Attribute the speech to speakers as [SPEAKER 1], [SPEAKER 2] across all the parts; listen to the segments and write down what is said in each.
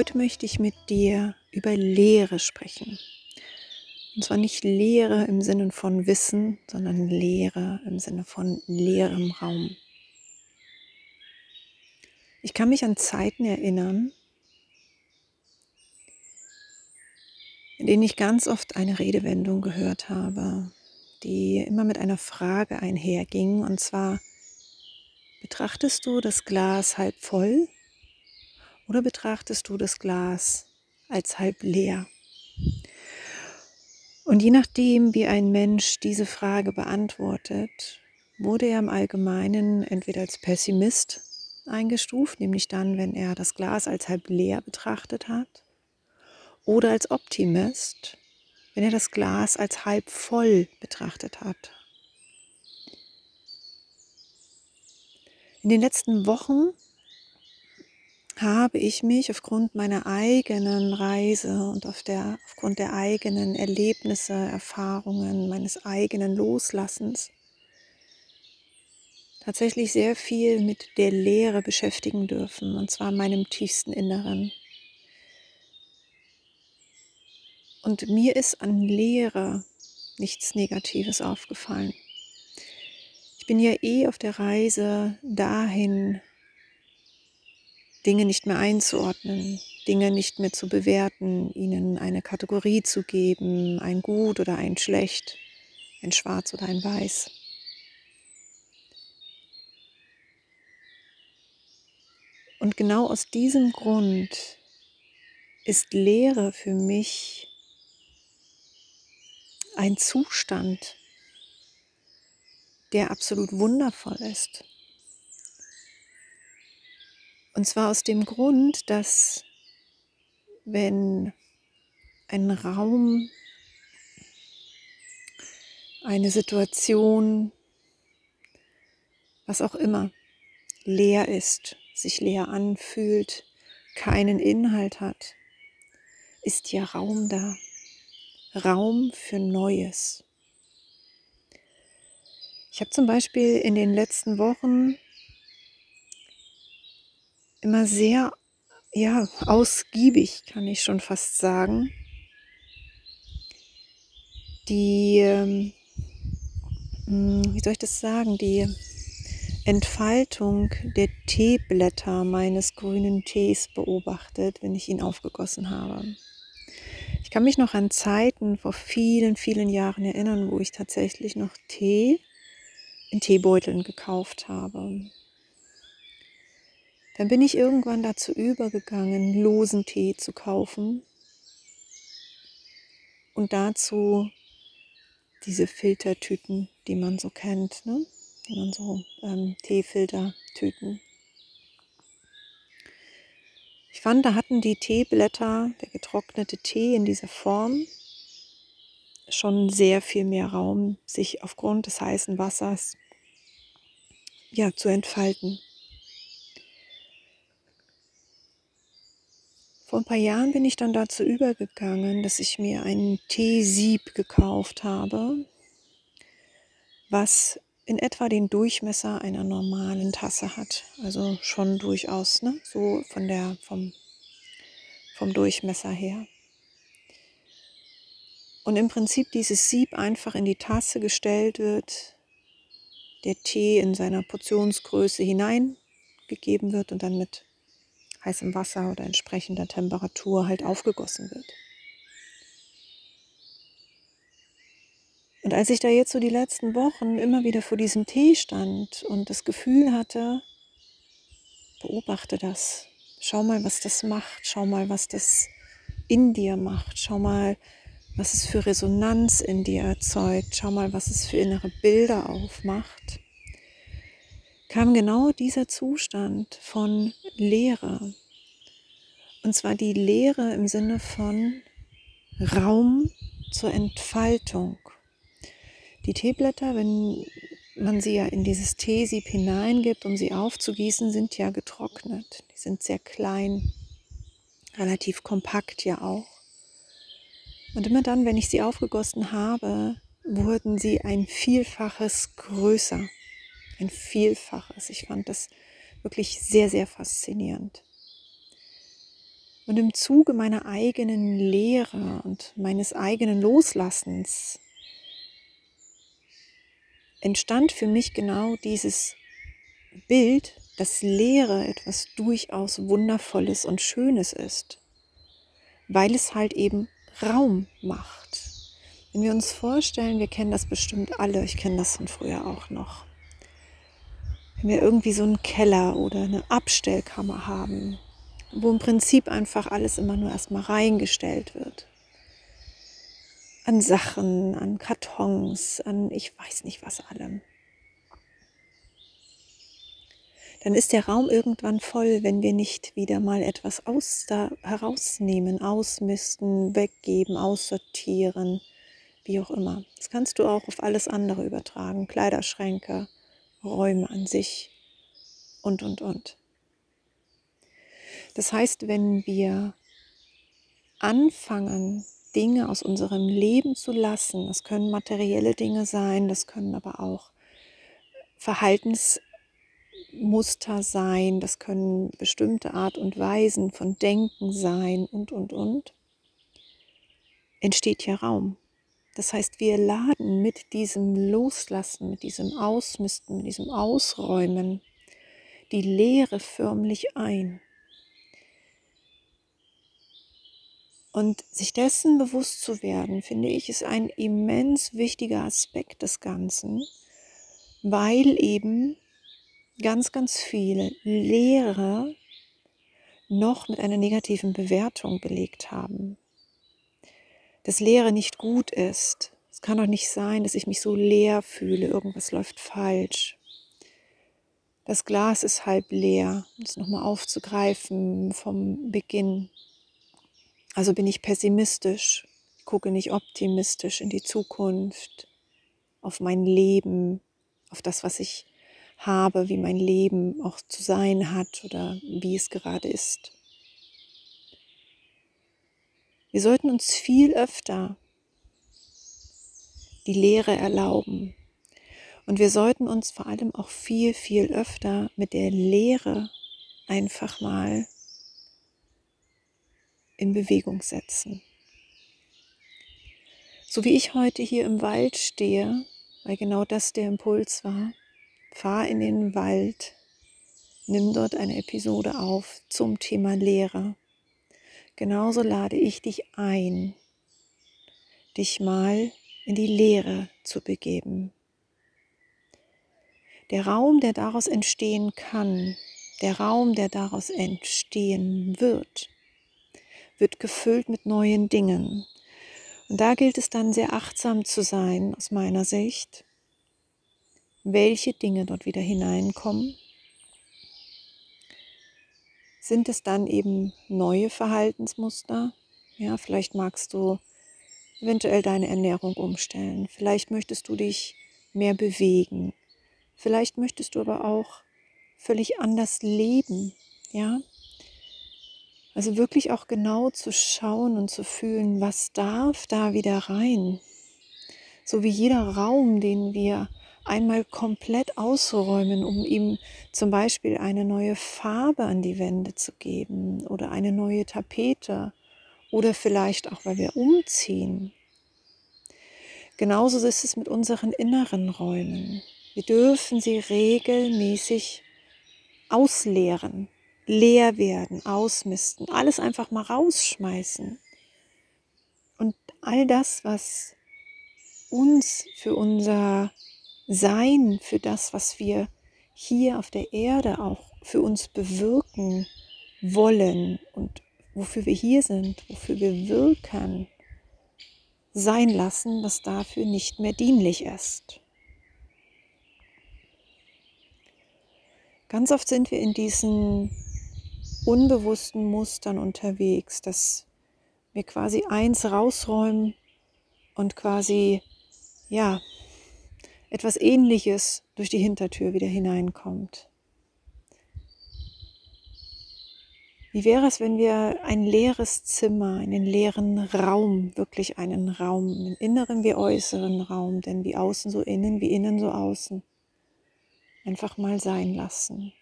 [SPEAKER 1] Heute möchte ich mit dir über Lehre sprechen. Und zwar nicht Lehre im Sinne von Wissen, sondern Lehre im Sinne von leerem Raum. Ich kann mich an Zeiten erinnern, in denen ich ganz oft eine Redewendung gehört habe, die immer mit einer Frage einherging. Und zwar, betrachtest du das Glas halb voll oder betrachtest du das Glas als halb leer? Und je nachdem, wie ein Mensch diese Frage beantwortet, wurde er im Allgemeinen entweder als Pessimist eingestuft, nämlich dann, wenn er das Glas als halb leer betrachtet hat, oder als Optimist, wenn er das Glas als halb voll betrachtet hat. In den letzten Wochen habe ich mich aufgrund meiner eigenen Reise und auf der, aufgrund der eigenen Erlebnisse, Erfahrungen, meines eigenen Loslassens tatsächlich sehr viel mit der Lehre beschäftigen dürfen, und zwar meinem tiefsten Inneren. Und mir ist an Lehre nichts Negatives aufgefallen. Ich bin ja eh auf der Reise dahin, Dinge nicht mehr einzuordnen, Dinge nicht mehr zu bewerten, ihnen eine Kategorie zu geben, ein Gut oder ein Schlecht, ein Schwarz oder ein Weiß. Und genau aus diesem Grund ist Lehre für mich ein Zustand, der absolut wundervoll ist. Und zwar aus dem Grund, dass wenn ein Raum, eine Situation, was auch immer, leer ist, sich leer anfühlt, keinen Inhalt hat, ist ja Raum da. Raum für Neues. Ich habe zum Beispiel in den letzten Wochen immer sehr, ja, ausgiebig, kann ich schon fast sagen, die, ähm, hm, wie soll ich das sagen, die Entfaltung der Teeblätter meines grünen Tees beobachtet, wenn ich ihn aufgegossen habe. Ich kann mich noch an Zeiten vor vielen, vielen Jahren erinnern, wo ich tatsächlich noch Tee in Teebeuteln gekauft habe. Dann bin ich irgendwann dazu übergegangen, losen Tee zu kaufen und dazu diese Filtertüten, die man so kennt, ne? die man so ähm, Teefiltertüten. Ich fand, da hatten die Teeblätter, der getrocknete Tee in dieser Form, schon sehr viel mehr Raum, sich aufgrund des heißen Wassers ja, zu entfalten. Vor ein paar Jahren bin ich dann dazu übergegangen, dass ich mir ein Teesieb gekauft habe, was in etwa den Durchmesser einer normalen Tasse hat. Also schon durchaus, ne? so von der, vom, vom Durchmesser her. Und im Prinzip dieses Sieb einfach in die Tasse gestellt wird, der Tee in seiner Portionsgröße hineingegeben wird und dann mit heißem Wasser oder entsprechender Temperatur halt aufgegossen wird. Und als ich da jetzt so die letzten Wochen immer wieder vor diesem Tee stand und das Gefühl hatte, beobachte das, schau mal, was das macht, schau mal, was das in dir macht, schau mal, was es für Resonanz in dir erzeugt, schau mal, was es für innere Bilder aufmacht, kam genau dieser Zustand von Leere. Und zwar die Leere im Sinne von Raum zur Entfaltung. Die Teeblätter, wenn man sie ja in dieses Teesieb hineingibt, um sie aufzugießen, sind ja getrocknet. Die sind sehr klein, relativ kompakt ja auch. Und immer dann, wenn ich sie aufgegossen habe, wurden sie ein Vielfaches größer. Ein Vielfaches. Ich fand das wirklich sehr, sehr faszinierend. Und im Zuge meiner eigenen Lehre und meines eigenen Loslassens entstand für mich genau dieses Bild, dass Lehre etwas durchaus Wundervolles und Schönes ist, weil es halt eben Raum macht. Wenn wir uns vorstellen, wir kennen das bestimmt alle, ich kenne das von früher auch noch. Wenn wir irgendwie so einen Keller oder eine Abstellkammer haben, wo im Prinzip einfach alles immer nur erstmal reingestellt wird. An Sachen, an Kartons, an ich weiß nicht was allem. Dann ist der Raum irgendwann voll, wenn wir nicht wieder mal etwas aus da herausnehmen, ausmisten, weggeben, aussortieren, wie auch immer. Das kannst du auch auf alles andere übertragen, Kleiderschränke, Räume an sich und, und, und. Das heißt, wenn wir anfangen, Dinge aus unserem Leben zu lassen, das können materielle Dinge sein, das können aber auch Verhaltensmuster sein, das können bestimmte Art und Weisen von Denken sein und, und, und, entsteht hier Raum. Das heißt, wir laden mit diesem Loslassen, mit diesem Ausmisten, mit diesem Ausräumen die Leere förmlich ein. Und sich dessen bewusst zu werden, finde ich, ist ein immens wichtiger Aspekt des Ganzen, weil eben ganz, ganz viele Lehrer noch mit einer negativen Bewertung belegt haben. Dass Lehre nicht gut ist. Es kann doch nicht sein, dass ich mich so leer fühle, irgendwas läuft falsch. Das Glas ist halb leer, um es nochmal aufzugreifen vom Beginn. Also bin ich pessimistisch, gucke nicht optimistisch in die Zukunft, auf mein Leben, auf das, was ich habe, wie mein Leben auch zu sein hat oder wie es gerade ist. Wir sollten uns viel öfter die Lehre erlauben. Und wir sollten uns vor allem auch viel, viel öfter mit der Lehre einfach mal in Bewegung setzen. So wie ich heute hier im Wald stehe, weil genau das der Impuls war, fahr in den Wald, nimm dort eine Episode auf zum Thema Lehre. Genauso lade ich dich ein, dich mal in die Lehre zu begeben. Der Raum, der daraus entstehen kann, der Raum, der daraus entstehen wird, wird gefüllt mit neuen Dingen. Und da gilt es dann sehr achtsam zu sein, aus meiner Sicht, welche Dinge dort wieder hineinkommen. Sind es dann eben neue Verhaltensmuster? Ja, vielleicht magst du eventuell deine Ernährung umstellen. Vielleicht möchtest du dich mehr bewegen. Vielleicht möchtest du aber auch völlig anders leben. Ja, also wirklich auch genau zu schauen und zu fühlen, was darf da wieder rein. So wie jeder Raum, den wir einmal komplett ausräumen, um ihm zum Beispiel eine neue Farbe an die Wände zu geben oder eine neue Tapete oder vielleicht auch, weil wir umziehen. Genauso ist es mit unseren inneren Räumen. Wir dürfen sie regelmäßig ausleeren, leer werden, ausmisten, alles einfach mal rausschmeißen. Und all das, was uns für unser Sein, für das, was wir hier auf der Erde auch für uns bewirken wollen und wofür wir hier sind, wofür wir wirken, sein lassen, was dafür nicht mehr dienlich ist. Ganz oft sind wir in diesen unbewussten Mustern unterwegs, dass wir quasi eins rausräumen und quasi, ja, etwas Ähnliches durch die Hintertür wieder hineinkommt. Wie wäre es, wenn wir ein leeres Zimmer, einen leeren Raum, wirklich einen Raum, einen inneren wie äußeren Raum, denn wie außen so innen, wie innen so außen, einfach mal sein lassen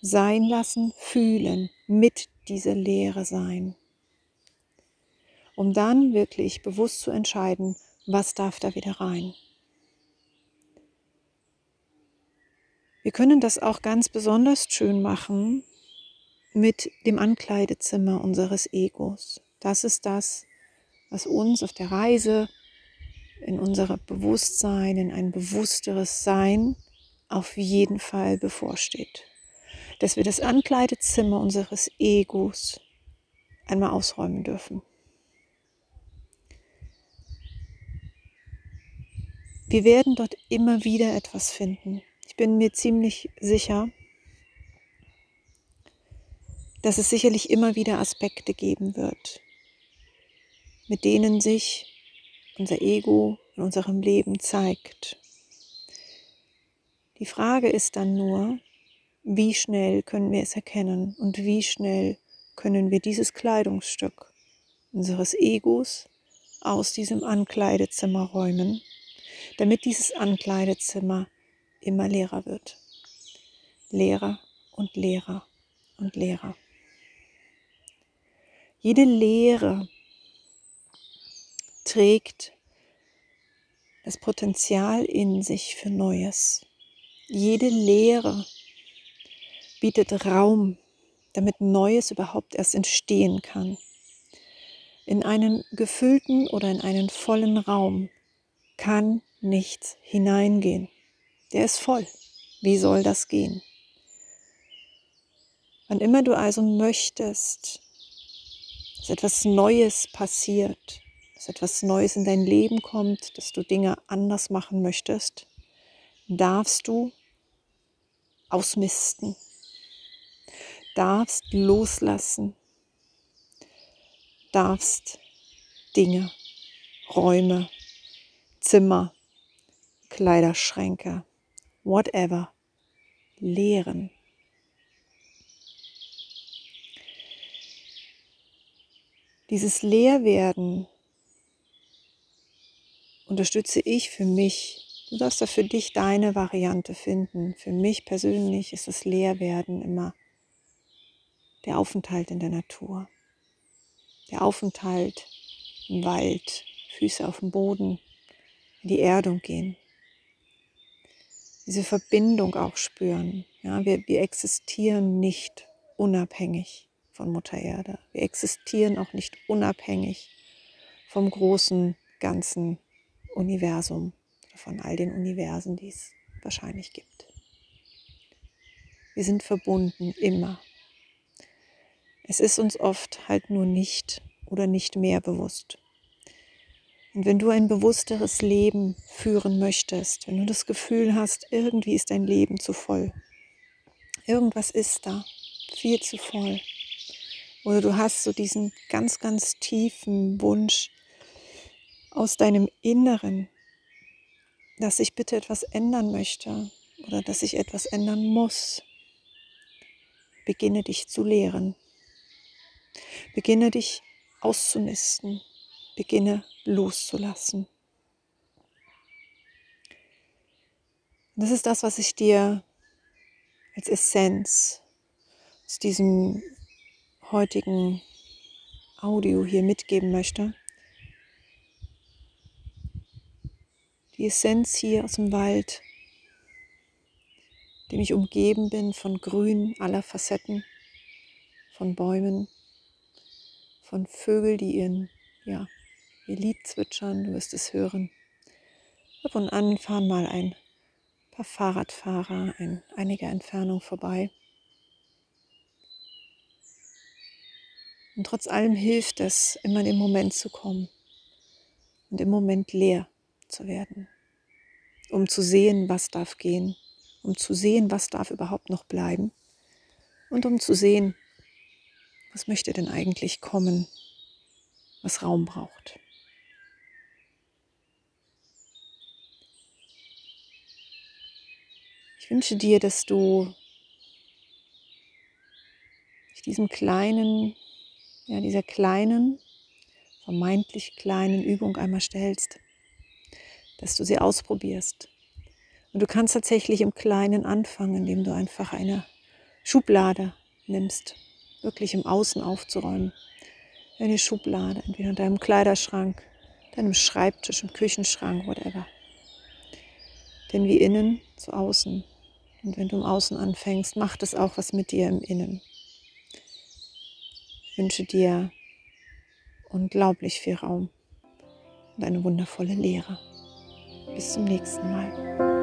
[SPEAKER 1] sein lassen, fühlen mit diese Leere sein, um dann wirklich bewusst zu entscheiden, was darf da wieder rein. Wir können das auch ganz besonders schön machen mit dem Ankleidezimmer unseres Egos. Das ist das, was uns auf der Reise in unser Bewusstsein, in ein bewussteres Sein auf jeden Fall bevorsteht. Dass wir das Ankleidezimmer unseres Egos einmal ausräumen dürfen. Wir werden dort immer wieder etwas finden. Bin mir ziemlich sicher, dass es sicherlich immer wieder Aspekte geben wird, mit denen sich unser Ego in unserem Leben zeigt. Die Frage ist dann nur, wie schnell können wir es erkennen und wie schnell können wir dieses Kleidungsstück unseres Egos aus diesem Ankleidezimmer räumen, damit dieses Ankleidezimmer immer leerer wird. Leerer und leerer und leerer. Jede Leere trägt das Potenzial in sich für Neues. Jede Leere bietet Raum, damit Neues überhaupt erst entstehen kann. In einen gefüllten oder in einen vollen Raum kann nichts hineingehen. Der ist voll. Wie soll das gehen? Wann immer du also möchtest, dass etwas Neues passiert, dass etwas Neues in dein Leben kommt, dass du Dinge anders machen möchtest, darfst du ausmisten, darfst loslassen, darfst Dinge, Räume, Zimmer, Kleiderschränke, whatever, leeren. Dieses Leerwerden unterstütze ich für mich. Du darfst da für dich deine Variante finden. Für mich persönlich ist das Leerwerden immer der Aufenthalt in der Natur. Der Aufenthalt im Wald, Füße auf dem Boden, in die Erdung gehen. Diese Verbindung auch spüren. Ja, wir, wir existieren nicht unabhängig von Mutter Erde. Wir existieren auch nicht unabhängig vom großen, ganzen Universum, von all den Universen, die es wahrscheinlich gibt. Wir sind verbunden immer. Es ist uns oft halt nur nicht oder nicht mehr bewusst. Und wenn du ein bewussteres Leben führen möchtest, wenn du das Gefühl hast, irgendwie ist dein Leben zu voll, irgendwas ist da, viel zu voll, oder du hast so diesen ganz, ganz tiefen Wunsch aus deinem Inneren, dass ich bitte etwas ändern möchte oder dass ich etwas ändern muss. Beginne dich zu lehren. Beginne dich auszunisten. Beginne loszulassen. das ist das, was ich dir als Essenz aus diesem heutigen Audio hier mitgeben möchte. Die Essenz hier aus dem Wald, dem ich umgeben bin von Grün aller Facetten, von Bäumen, von Vögeln, die ihren, ja, ihr Lied zwitschern, du wirst es hören. Ab und an fahren mal ein paar Fahrradfahrer in einiger Entfernung vorbei. Und trotz allem hilft es, immer in den Moment zu kommen und im Moment leer zu werden, um zu sehen, was darf gehen, um zu sehen, was darf überhaupt noch bleiben und um zu sehen, was möchte denn eigentlich kommen, was Raum braucht. Ich wünsche dir, dass du diesen kleinen ja, dieser kleinen, vermeintlich kleinen Übung einmal stellst, dass du sie ausprobierst. Und du kannst tatsächlich im Kleinen anfangen, indem du einfach eine Schublade nimmst, wirklich im Außen aufzuräumen. In die Schublade, entweder in deinem Kleiderschrank, deinem Schreibtisch, im Küchenschrank, whatever. Denn wie innen, so außen. Und wenn du im Außen anfängst, macht es auch was mit dir im Innen. Ich wünsche dir unglaublich viel Raum und eine wundervolle Lehre. Bis zum nächsten Mal.